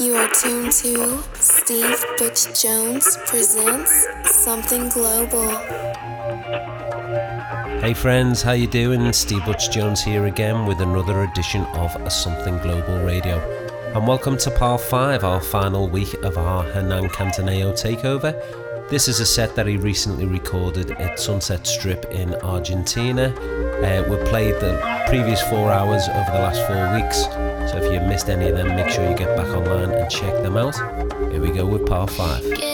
You are tuned to Steve Butch Jones presents Something Global. Hey friends, how you doing? Steve Butch Jones here again with another edition of Something Global Radio. And welcome to part 5, our final week of our Hernan Cattaneo takeover. This is a set that he recently recorded at Sunset Strip in Argentina. Uh, we played the previous four hours over the last four weeks, so if you missed any of them, make sure you get back online and check them out. Here we go with part 5.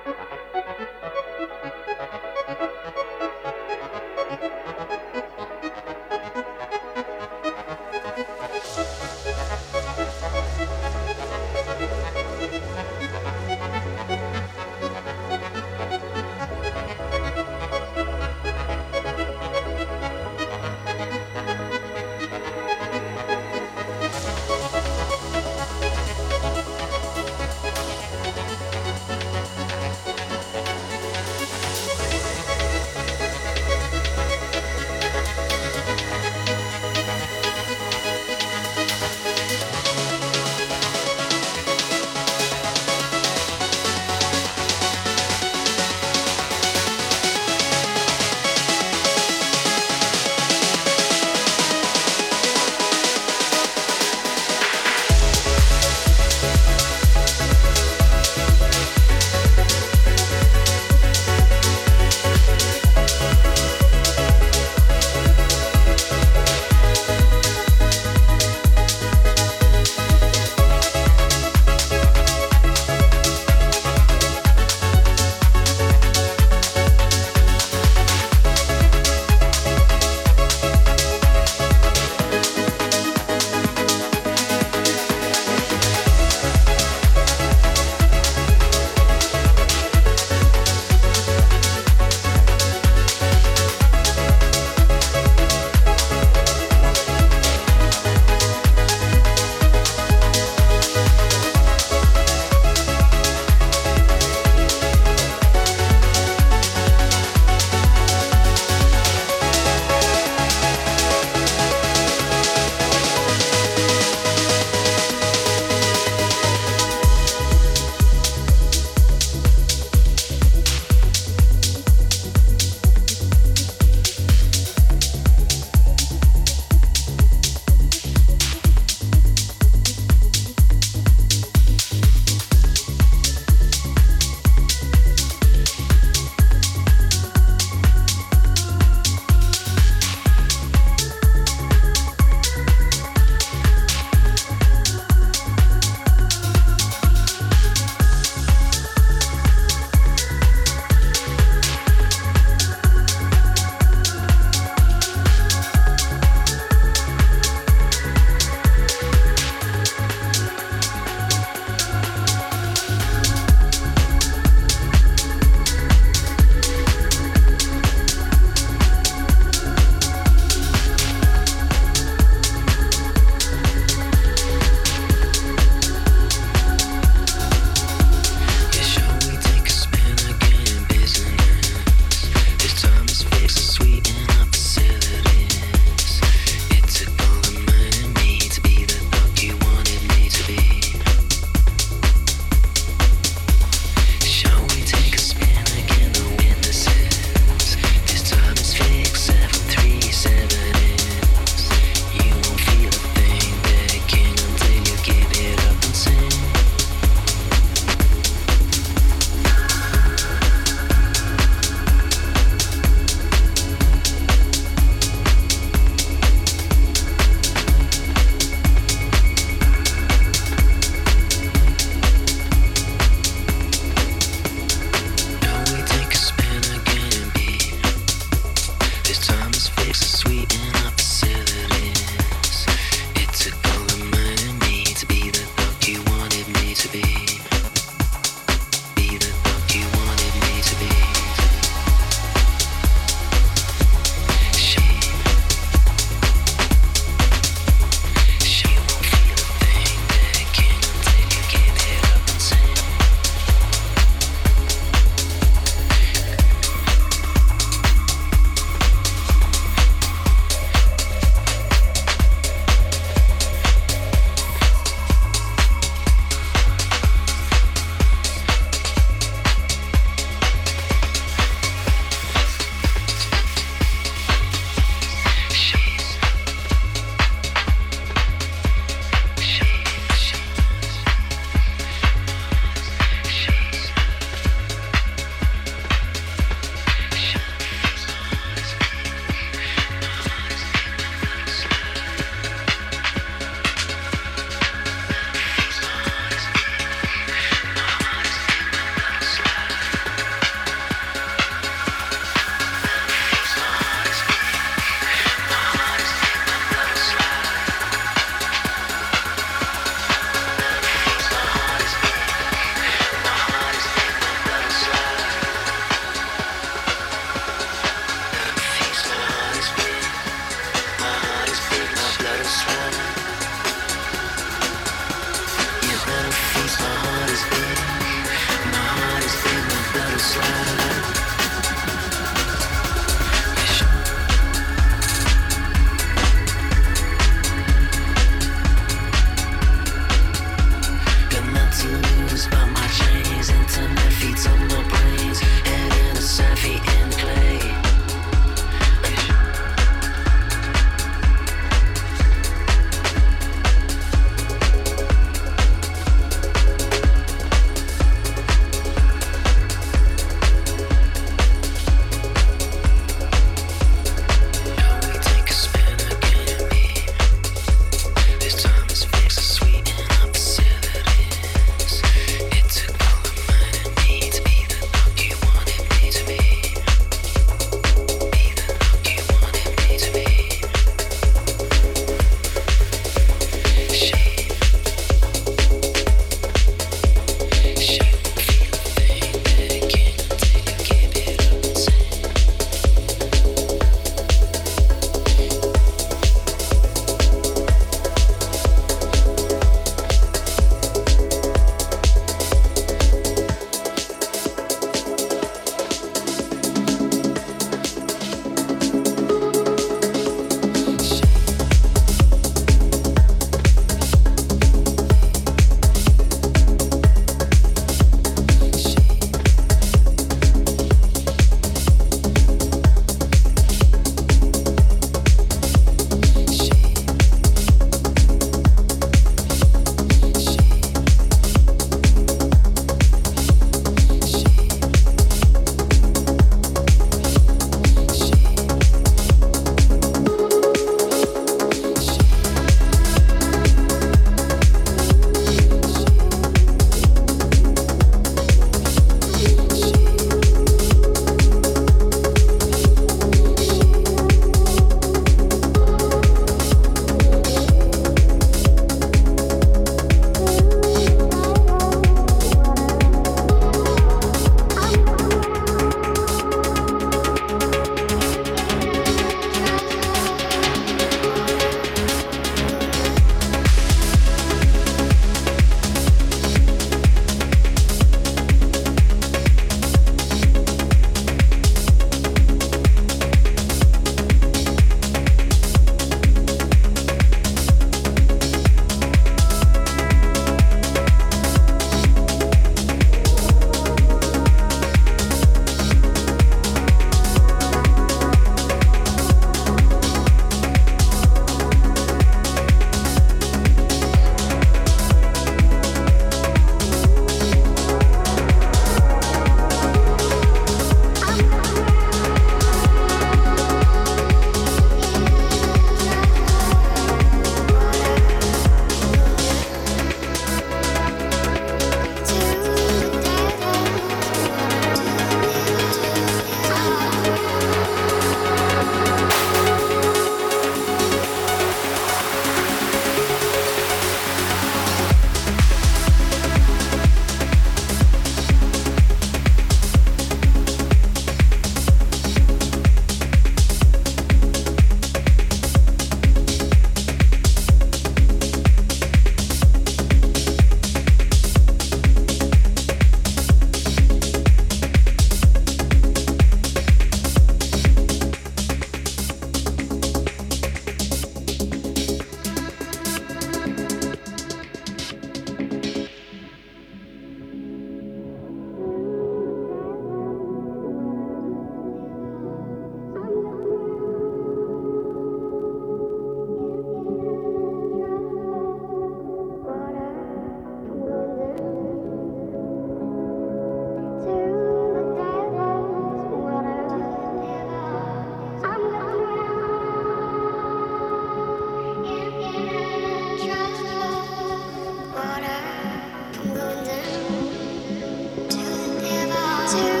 to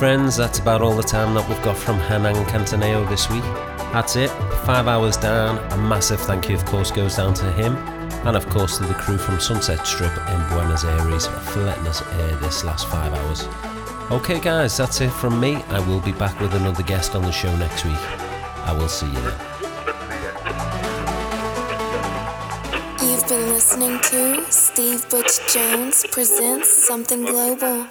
friends, that's about all the time that we've got from Hernan Cattaneo this week. That's it, five hours down. A massive thank you, of course, goes down to him and, of course, to the crew from Sunset Strip in Buenos Aires for letting us air this last five hours. Okay, guys, that's it from me. I will be back with another guest on the show next week. I will see you then. You've been listening to Steve Butch Jones presents Something Global.